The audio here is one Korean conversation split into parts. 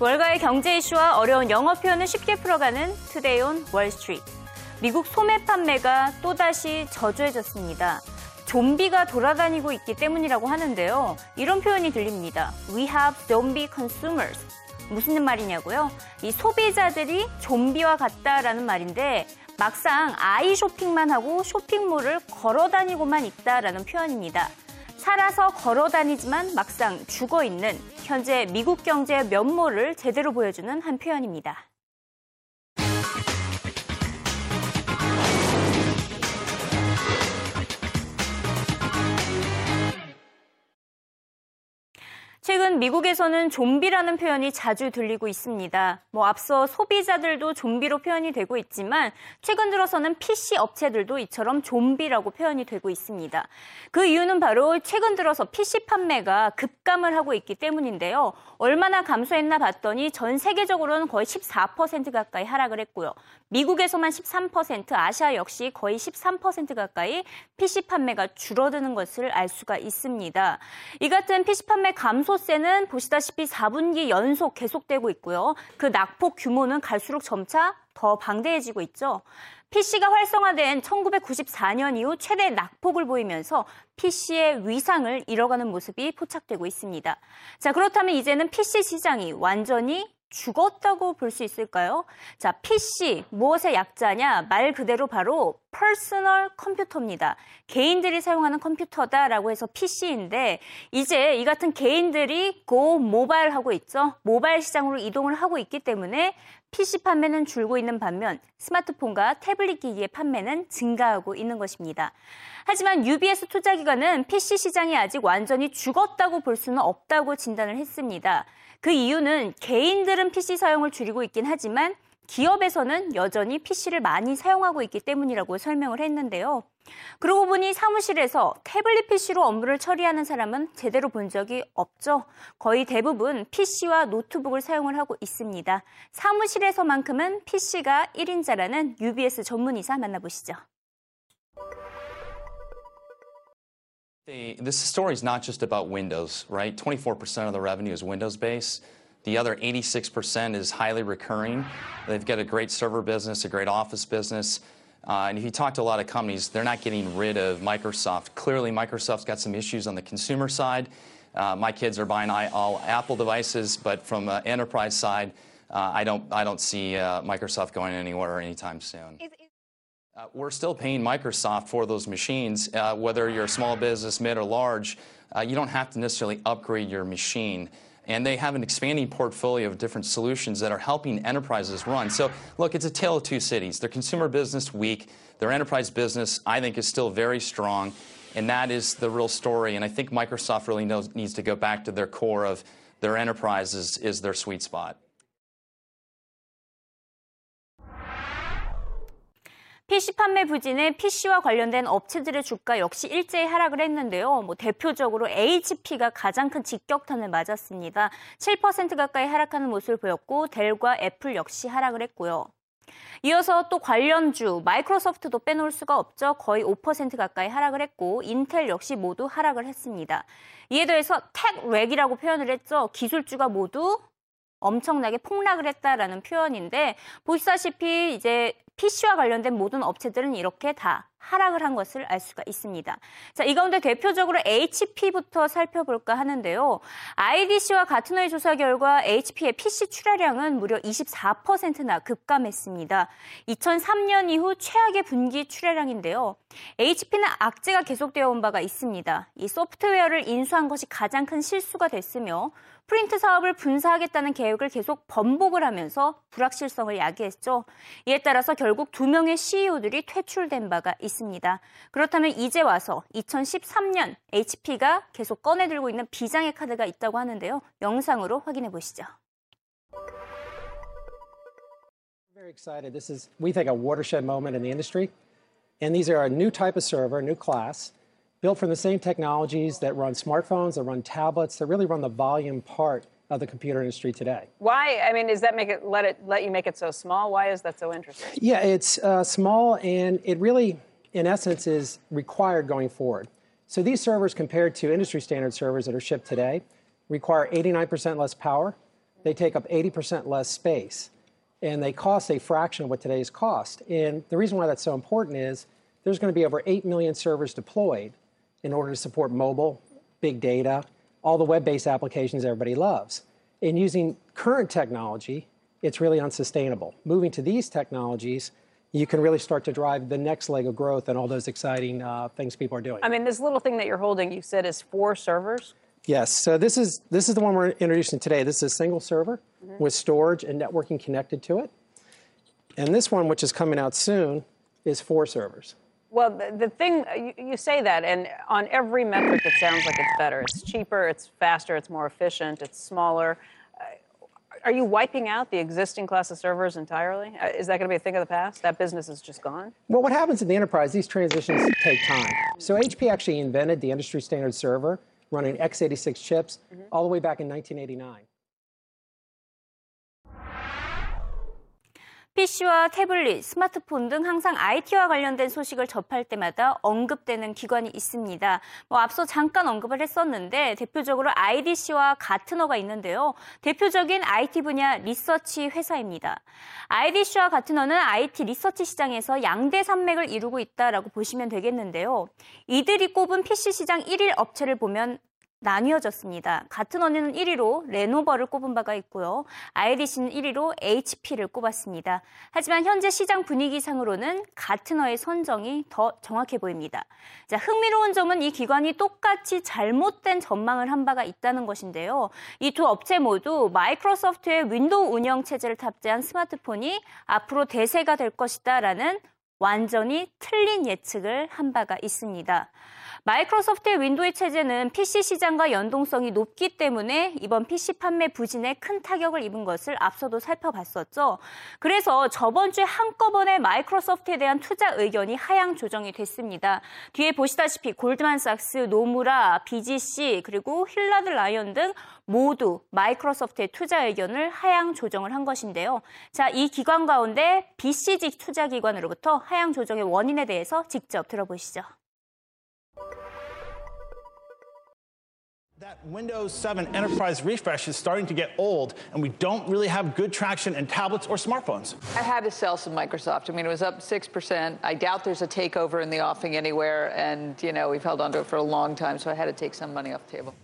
월가의 경제 이슈와 어려운 영어 표현을 쉽게 풀어가는 Today on Wall Street. 미국 소매 판매가 또다시 저조해졌습니다. 좀비가 돌아다니고 있기 때문이라고 하는데요. 이런 표현이 들립니다. We have zombie consumers. 무슨 말이냐고요? 이 소비자들이 좀비와 같다라는 말인데 막상 아이 쇼핑만 하고 쇼핑몰을 걸어 다니고만 있다라는 표현입니다. 살아서 걸어 다니지만 막상 죽어 있는 현재 미국 경제의 면모를 제대로 보여주는 한 표현입니다. 최근 미국에서는 좀비라는 표현이 자주 들리고 있습니다. 뭐 앞서 소비자들도 좀비로 표현이 되고 있지만 최근 들어서는 PC 업체들도 이처럼 좀비라고 표현이 되고 있습니다. 그 이유는 바로 최근 들어서 PC 판매가 급감을 하고 있기 때문인데요. 얼마나 감소했나 봤더니 전 세계적으로는 거의 14% 가까이 하락을 했고요. 미국에서만 13%, 아시아 역시 거의 13% 가까이 PC 판매가 줄어드는 것을 알 수가 있습니다. 이 같은 PC 판매 감소 세는 보시다시피 4분기 연속 계속되고 있고요. 그 낙폭 규모는 갈수록 점차 더 방대해지고 있죠. PC가 활성화된 1994년 이후 최대 낙폭을 보이면서 PC의 위상을 잃어가는 모습이 포착되고 있습니다. 자, 그렇다면 이제는 PC 시장이 완전히 죽었다고 볼 수 있을까요? 자, PC, 무엇의 약자냐? 말 그대로 바로 퍼스널 컴퓨터입니다. 개인들이 사용하는 컴퓨터다라고 해서 PC인데 이제 이 같은 개인들이 go mobile 하고 있죠. 모바일 시장으로 이동을 하고 있기 때문에 PC 판매는 줄고 있는 반면 스마트폰과 태블릿 기기의 판매는 증가하고 있는 것입니다. 하지만 UBS 투자기관은 PC 시장이 아직 완전히 죽었다고 볼 수는 없다고 진단을 했습니다. 그 이유는 개인들은 PC 사용을 줄이고 있긴 하지만 기업에서는 여전히 PC를 많이 사용하고 있기 때문이라고 설명을 했는데요. 그러고 보니 사무실에서 태블릿 PC로 업무를 처리하는 사람은 제대로 본 적이 없죠. 거의 대부분 PC와 노트북을 사용을 하고 있습니다. 사무실에서만큼은 PC가 1인자라는 UBS 전문의사 만나보시죠. The, this story is not just about Windows, right? 24% of the revenue is Windows based. The other 86% is highly recurring. They've got a great server business, a great office business. Uh, and if you talk to a lot of companies, they're not getting rid of Microsoft. Clearly, Microsoft's got some issues on the consumer side. Uh, my kids are buying all Apple devices, but from an enterprise side, uh, I don't I don't see uh, Microsoft going anywhere anytime soon. Uh, we're still paying Microsoft for those machines. Uh, whether you're a small business, mid, or large, uh, you don't have to necessarily upgrade your machine. And they have an expanding portfolio of different solutions that are helping enterprises run. So, look, it's a tale of two cities. Their consumer business weak, their enterprise business, I think, is still very strong. And that is the real story. And I think Microsoft really knows, needs to go back to their core of their enterprise is, is their sweet spot. PC 판매 부진에 PC와 관련된 업체들의 주가 역시 일제히 하락을 했는데요. 뭐 대표적으로 HP가 가장 큰 직격탄을 맞았습니다. 7% 가까이 하락하는 모습을 보였고 델과 애플 역시 하락을 했고요. 이어서 또 관련주 마이크로소프트도 빼놓을 수가 없죠. 거의 5% 가까이 하락을 했고 인텔 역시 모두 하락을 했습니다. 이에 더해서 텍렉이라고 표현을 했죠. 기술주가 모두 엄청나게 폭락을 했다라는 표현인데 보시다시피 이제 PC와 관련된 모든 업체들은 이렇게 다 하락을 한 것을 알 수가 있습니다. 자, 이 가운데 대표적으로 HP부터 살펴볼까 하는데요. IDC와 가트너의 조사 결과 HP의 PC 출하량은 무려 24%나 급감했습니다. 2003년 이후 최악의 분기 출하량인데요. HP는 악재가 계속되어 온 바가 있습니다. 이 소프트웨어를 인수한 것이 가장 큰 실수가 됐으며 프린트 사업을 분사하겠다는 계획을 계속 번복을 하면서 불확실성을 야기했죠. 이에 따라서 결국 두 명의 CEO들이 퇴출된 바가 있습니다. 그렇다면 이제 와서 2013년 HP가 계속 꺼내들고 있는 비장의 카드가 있다고 하는데요. 영상으로 확인해 보시죠. Very excited. This is, we think, a watershed moment in the industry. And these are a new type of server, new class. Built from the same technologies that run smartphones, that run tablets, that really run the volume part of the computer industry today. Why? I mean, does that make it let it let you make it so small? Why is that so interesting? Yeah, it's uh, small, and it really, in essence, is required going forward. So these servers, compared to industry standard servers that are shipped today, require 89% less power, They take up 80% less space, and they cost a fraction of what today's cost. And the reason why that's so important is there's going to be over 8 million servers deployed in order to support mobile, big data, all the web based applications everybody loves. In using current technology, it's really unsustainable. Moving to these technologies, you can really start to drive the next leg of growth and all those exciting uh, things people are doing. I mean, this little thing that you're holding, you said is four servers. Yes. So this is this is the one we're introducing today. This is a single server with storage and networking connected to it. And this one, which is coming out soon, is four servers. Well, the, the thing, you, you say that, and on every metric, it sounds like it's better. It's cheaper, it's faster, it's more efficient, it's smaller. Uh, are you wiping out the existing class of servers entirely? Uh, is that going to be a thing of the past? That business is just gone? Well, what happens in the enterprise, these transitions take time. So HP actually invented the industry standard server running x86 chips all the way back in 1989. PC와 태블릿, 스마트폰 등 항상 IT와 관련된 소식을 접할 때마다 언급되는 기관이 있습니다. 뭐 앞서 잠깐 언급을 했었는데 대표적으로 IDC와 가트너가 있는데요. 대표적인 IT 분야 리서치 회사입니다. IDC와 가트너는 IT 리서치 시장에서 양대 산맥을 이루고 있다라고 보시면 되겠는데요. 이들이 꼽은 PC 시장 1위 업체를 보면 나뉘어졌습니다. 가트너는 1위로 레노버를 꼽은 바가 있고요. IDC는 1위로 HP를 꼽았습니다. 하지만 현재 시장 분위기상으로는 가트너의 선정이 더 정확해 보입니다. 자, 흥미로운 점은 이 기관이 똑같이 잘못된 전망을 한 바가 있다는 것인데요. 이 두 업체 모두 마이크로소프트의 윈도우 운영 체제를 탑재한 스마트폰이 앞으로 대세가 될 것이다라는 완전히 틀린 예측을 한 바가 있습니다. 마이크로소프트의 윈도우 체제는 PC 시장과 연동성이 높기 때문에 이번 PC 판매 부진에 큰 타격을 입은 것을 앞서도 살펴봤었죠. 그래서 저번 주에 한꺼번에 마이크로소프트에 대한 투자 의견이 하향 조정이 됐습니다. 뒤에 보시다시피 골드만삭스, 노무라, BGC 그리고 힐라드 라이언 등 모두 마이크로소프트의 투자 의견을 하향 조정을 한 것인데요. 자, 이 기관 가운데 BCG 투자 기관으로부터 하향 조정의 원인에 대해서 직접 들어보시죠. That Windows 7 enterprise refresh is starting to get old, and we don't really have good traction in tablets or smartphones. I had to sell some Microsoft. I mean, it was up 6%. I doubt there's a takeover in the offing anywhere. And, you know, we've held onto it for a long time, so I had to take some money off the table.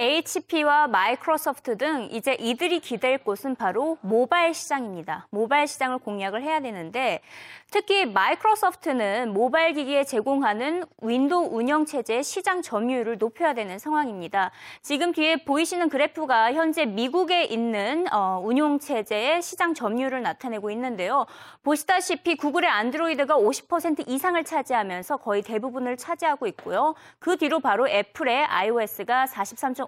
HP와 마이크로소프트 등 이제 이들이 기댈 곳은 바로 모바일 시장입니다. 모바일 시장을 공략을 해야 되는데 특히 마이크로소프트는 모바일 기기에 제공하는 윈도우 운영 체제의 시장 점유율을 높여야 되는 상황입니다. 지금 뒤에 보이시는 그래프가 현재 미국에 있는 어, 운용 체제의 시장 점유율을 나타내고 있는데요. 보시다시피 구글의 안드로이드가 50% 이상을 차지하면서 거의 대부분을 차지하고 있고요. 그 뒤로 바로 애플의 iOS가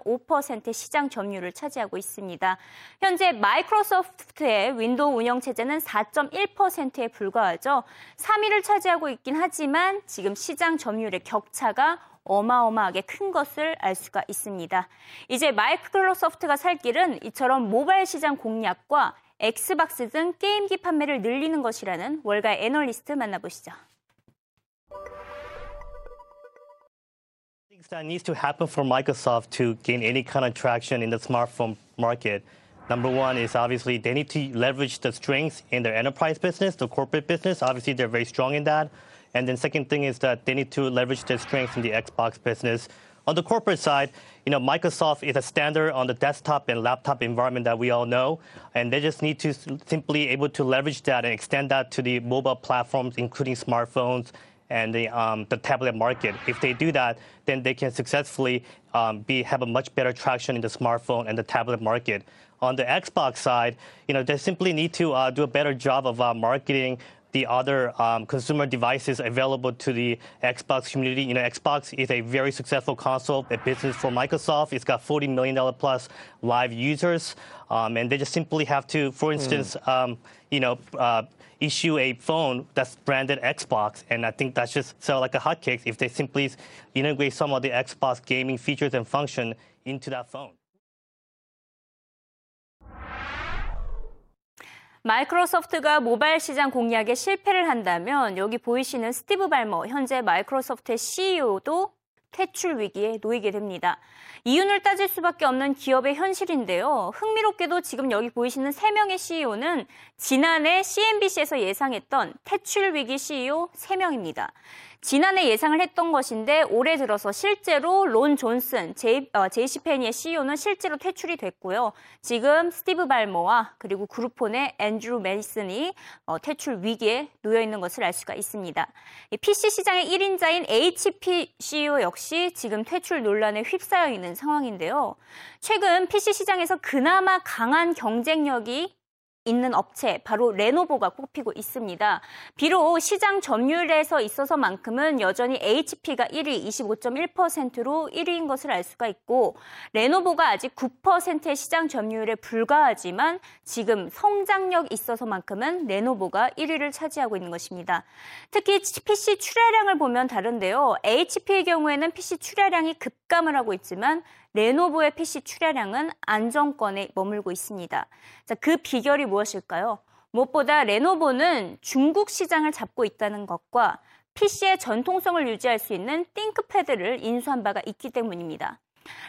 43.5%의 시장 점유율을 차지하고 있습니다. 현재 마이크로소프트의 윈도우 운영 체제는 4.1%에 불과하죠. 3위를 차지하고 있긴 하지만 지금 시장 점유율의 격차가 어마어마하게 큰 것을 알 수가 있습니다. 이제 마이크로소프트가 살 길은 이처럼 모바일 시장 공략과 엑스박스 등 게임기 판매를 늘리는 것이라는 월가의 애널리스트 만나보시죠. That needs to happen for Microsoft to gain any kind of traction in the smartphone market. Number one is obviously they need to leverage the strengths in their enterprise business, the corporate business. Obviously, they're very strong in that. And then second thing is that they need to leverage their strengths in the Xbox business. On the corporate side, you know, Microsoft is a standard on the desktop and laptop environment that we all know, and they just need to simply able to leverage that and extend that to the mobile platforms, including smartphones and the, um, the tablet market. If they do that, then they can successfully um, be have a much better traction in the smartphone and the tablet market. On the Xbox side, you know, they simply need to uh, do a better job of uh, marketing the other um, consumer devices available to the Xbox community. You know, Xbox is a very successful console, a business for Microsoft. It's got $40 million plus live users. Um, and they just simply have to, for instance, um, you know, uh, issue a phone that's branded Xbox. And I think that's just sell like a hotcakes if they simply integrate some of the Xbox gaming features and function into that phone. 마이크로소프트가 모바일 시장 공략에 실패를 한다면 여기 보이시는 스티브 발머 현재 마이크로소프트의 CEO도 퇴출 위기에 놓이게 됩니다. 이윤을 따질 수밖에 없는 기업의 현실인데요. 흥미롭게도 지금 여기 보이시는 3명의 CEO는 지난해 CNBC에서 예상했던 퇴출 위기 CEO 3명입니다. 지난해 예상을 했던 것인데 올해 들어서 실제로 론 존슨, 제이, 어, 제이시 페니의 CEO는 실제로 퇴출이 됐고요. 지금 스티브 발머와 그리고 그룹폰의 앤드루 메이슨이 어, 퇴출 위기에 놓여 있는 것을 알 수가 있습니다. PC 시장의 1인자인 HP CEO 역시 지금 퇴출 논란에 휩싸여 있는 상황인데요. 최근 PC 시장에서 그나마 강한 경쟁력이 있는 업체 바로 레노보가 꼽히고 있습니다. 비록 시장 점유율에서 있어서만큼은 여전히 HP가 1위 25.1%로 1위인 것을 알 수가 있고 레노보가 아직 9%의 시장 점유율에 불과하지만 지금 성장력 있어서만큼은 레노보가 1위를 차지하고 있는 것입니다. 특히 PC 출하량을 보면 다른데요. HP의 경우에는 PC 출하량이 급감을 하고 있지만 레노보의 PC 출하량은 안정권에 머물고 있습니다. 자, 그 비결이 무엇일까요? 무엇보다 레노보는 중국 시장을 잡고 있다는 것과 PC의 전통성을 유지할 수 있는 띵크패드를 인수한 바가 있기 때문입니다.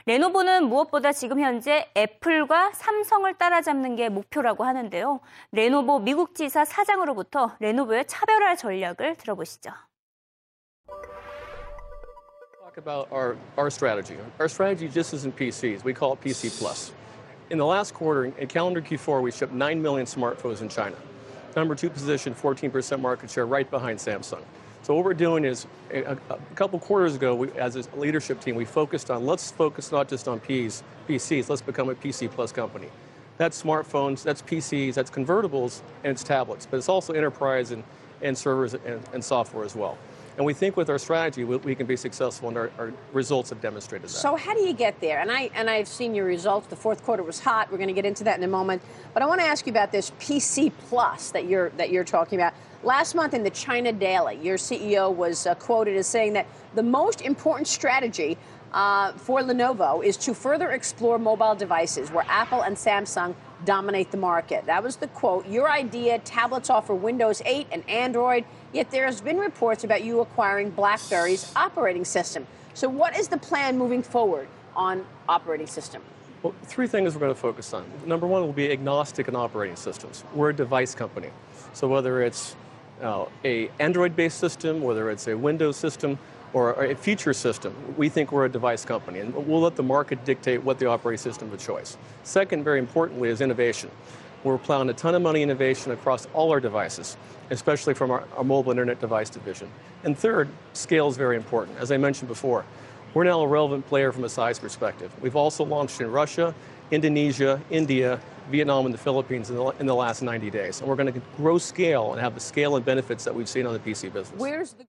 레노보는 무엇보다 지금 현재 애플과 삼성을 따라잡는 게 목표라고 하는데요. 레노보 미국 지사 사장으로부터 레노보의 차별화 전략을 들어보시죠. Talk about our, our strategy. Our strategy just isn't PCs. We call it PC Plus. In the last quarter, in calendar Q4, we shipped 9 million smartphones in China. Number two position, 14% market share, right behind Samsung. So what we're doing is, a, a couple quarters ago, we, as a leadership team, we focused on let's focus not just on Ps, PCs. Let's become a PC Plus company. That's smartphones, that's PCs, that's convertibles, and it's tablets. But it's also enterprise and, and servers and, and software as well. And we think with our strategy, we, we can be successful, and our, our, results have demonstrated that. So how do you get there? And I and I've seen your results. The fourth quarter was hot. We're going to get into that in a moment. But I want to ask you about this PC Plus that you're that you're talking about. Last month in the China Daily, your CEO was uh, quoted as saying that the most important strategy uh, for Lenovo is to further explore mobile devices where Apple and Samsung dominate the market. That was the quote. Your idea tablets offer Windows 8 and Android, yet there has been reports about you acquiring BlackBerry's operating system. So, what is the plan moving forward on operating system? Well, three things we're going to focus on. Number one will be agnostic in operating systems. We're a device company. So, whether it's uh, a Android-based system, whether it's a Windows system, or a future system, we think we're a device company, and we'll let the market dictate what the operating system of choice. Second, very importantly, is innovation. We're plowing a ton of money innovation across all our devices, especially from our, our mobile internet device division. And third, scale is very important. As I mentioned before, we're now a relevant player from a size perspective. We've also launched in Russia, Indonesia, India, Vietnam, and the Philippines in the, in the last 90 days. And we're going to grow scale and have the scale and benefits that we've seen on the PC business. Where's the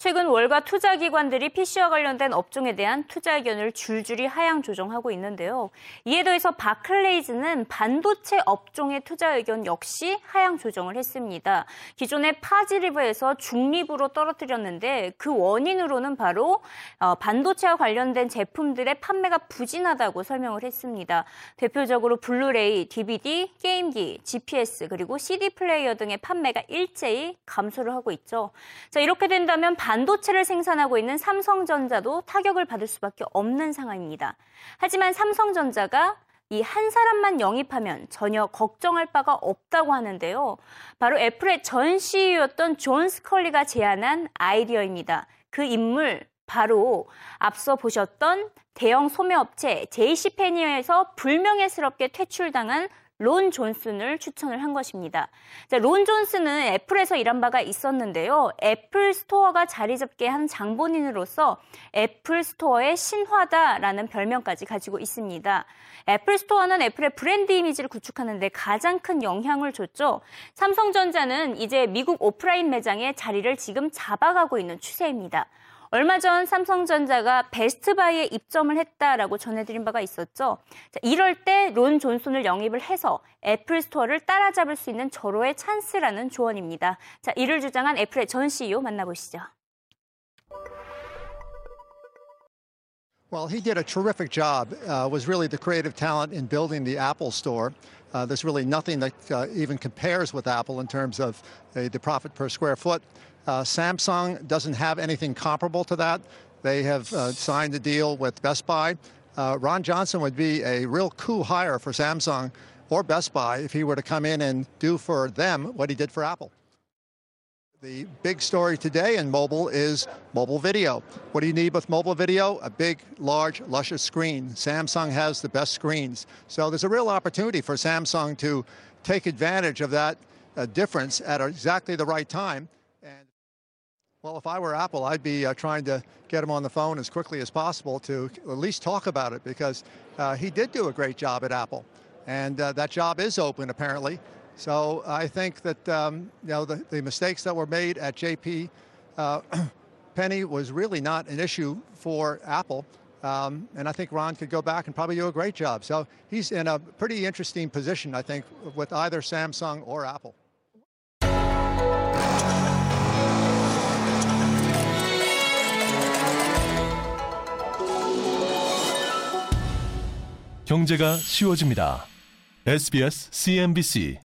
최근 월가 투자기관들이 PC와 관련된 업종에 대한 투자 의견을 줄줄이 하향 조정하고 있는데요. 이에 더해서 바클레이즈는 반도체 업종의 투자 의견 역시 하향 조정을 했습니다. 기존의 positive에서 중립으로 떨어뜨렸는데 그 원인으로는 바로 어, 반도체와 관련된 제품들의 판매가 부진하다고 설명을 했습니다. 대표적으로 블루레이, DVD, 게임기, GPS 그리고 CD 플레이어 등의 판매가 일제히 감소를 하고 있죠. 자 이렇게 된다면 반도체를 생산하고 있는 삼성전자도 타격을 받을 수밖에 없는 상황입니다. 하지만 삼성전자가 이 한 사람만 영입하면 전혀 걱정할 바가 없다고 하는데요. 바로 애플의 전 CEO였던 존 스컬리가 제안한 아이디어입니다. 그 인물 바로 앞서 보셨던 대형 소매업체 JC페니에서 불명예스럽게 퇴출당한 론 존슨을 추천을 한 것입니다. 자, 론 존슨은 애플에서 일한 바가 있었는데요. 애플 스토어가 자리 잡게 한 장본인으로서 애플 스토어의 신화다라는 별명까지 가지고 있습니다. 애플 스토어는 애플의 브랜드 이미지를 구축하는 데 가장 큰 영향을 줬죠. 삼성전자는 이제 미국 오프라인 매장에 자리를 지금 잡아가고 있는 추세입니다. 얼마 전 삼성전자가 베스트바이에 입점을 했다라고 전해드린 바가 있었죠. 자, 이럴 때 론 존슨을 영입을 해서 애플 스토어를 따라잡을 수 있는 절호의 찬스라는 조언입니다. 자, 이를 주장한 애플의 전 CEO 만나보시죠. Well, he did a terrific job, uh, was really the creative talent in building the Apple Store. Uh, there's really nothing that uh, even compares with Apple in terms of uh, the profit per square foot. Uh, Samsung doesn't have anything comparable to that. They have uh, signed a deal with Best Buy. Uh, Ron Johnson would be a real coup hire for Samsung or Best Buy if he were to come in and do for them what he did for Apple. The big story today in mobile is mobile video. What do you need with mobile video? A big, large, luscious screen. Samsung has the best screens. So there's a real opportunity for Samsung to take advantage of that uh, difference at exactly the right time. Well, if I were Apple, I'd be uh, trying to get him on the phone as quickly as possible to at least talk about it because uh, he did do a great job at Apple. And uh, that job is open, apparently. So I think that um, you know the, the, mistakes that were made at JP uh, Penny was really not an issue for Apple. Um, and I think Ron could go back and probably do a great job. So he's in a pretty interesting position, I think, with either Samsung or Apple. 경제가 쉬워집니다. SBS CNBC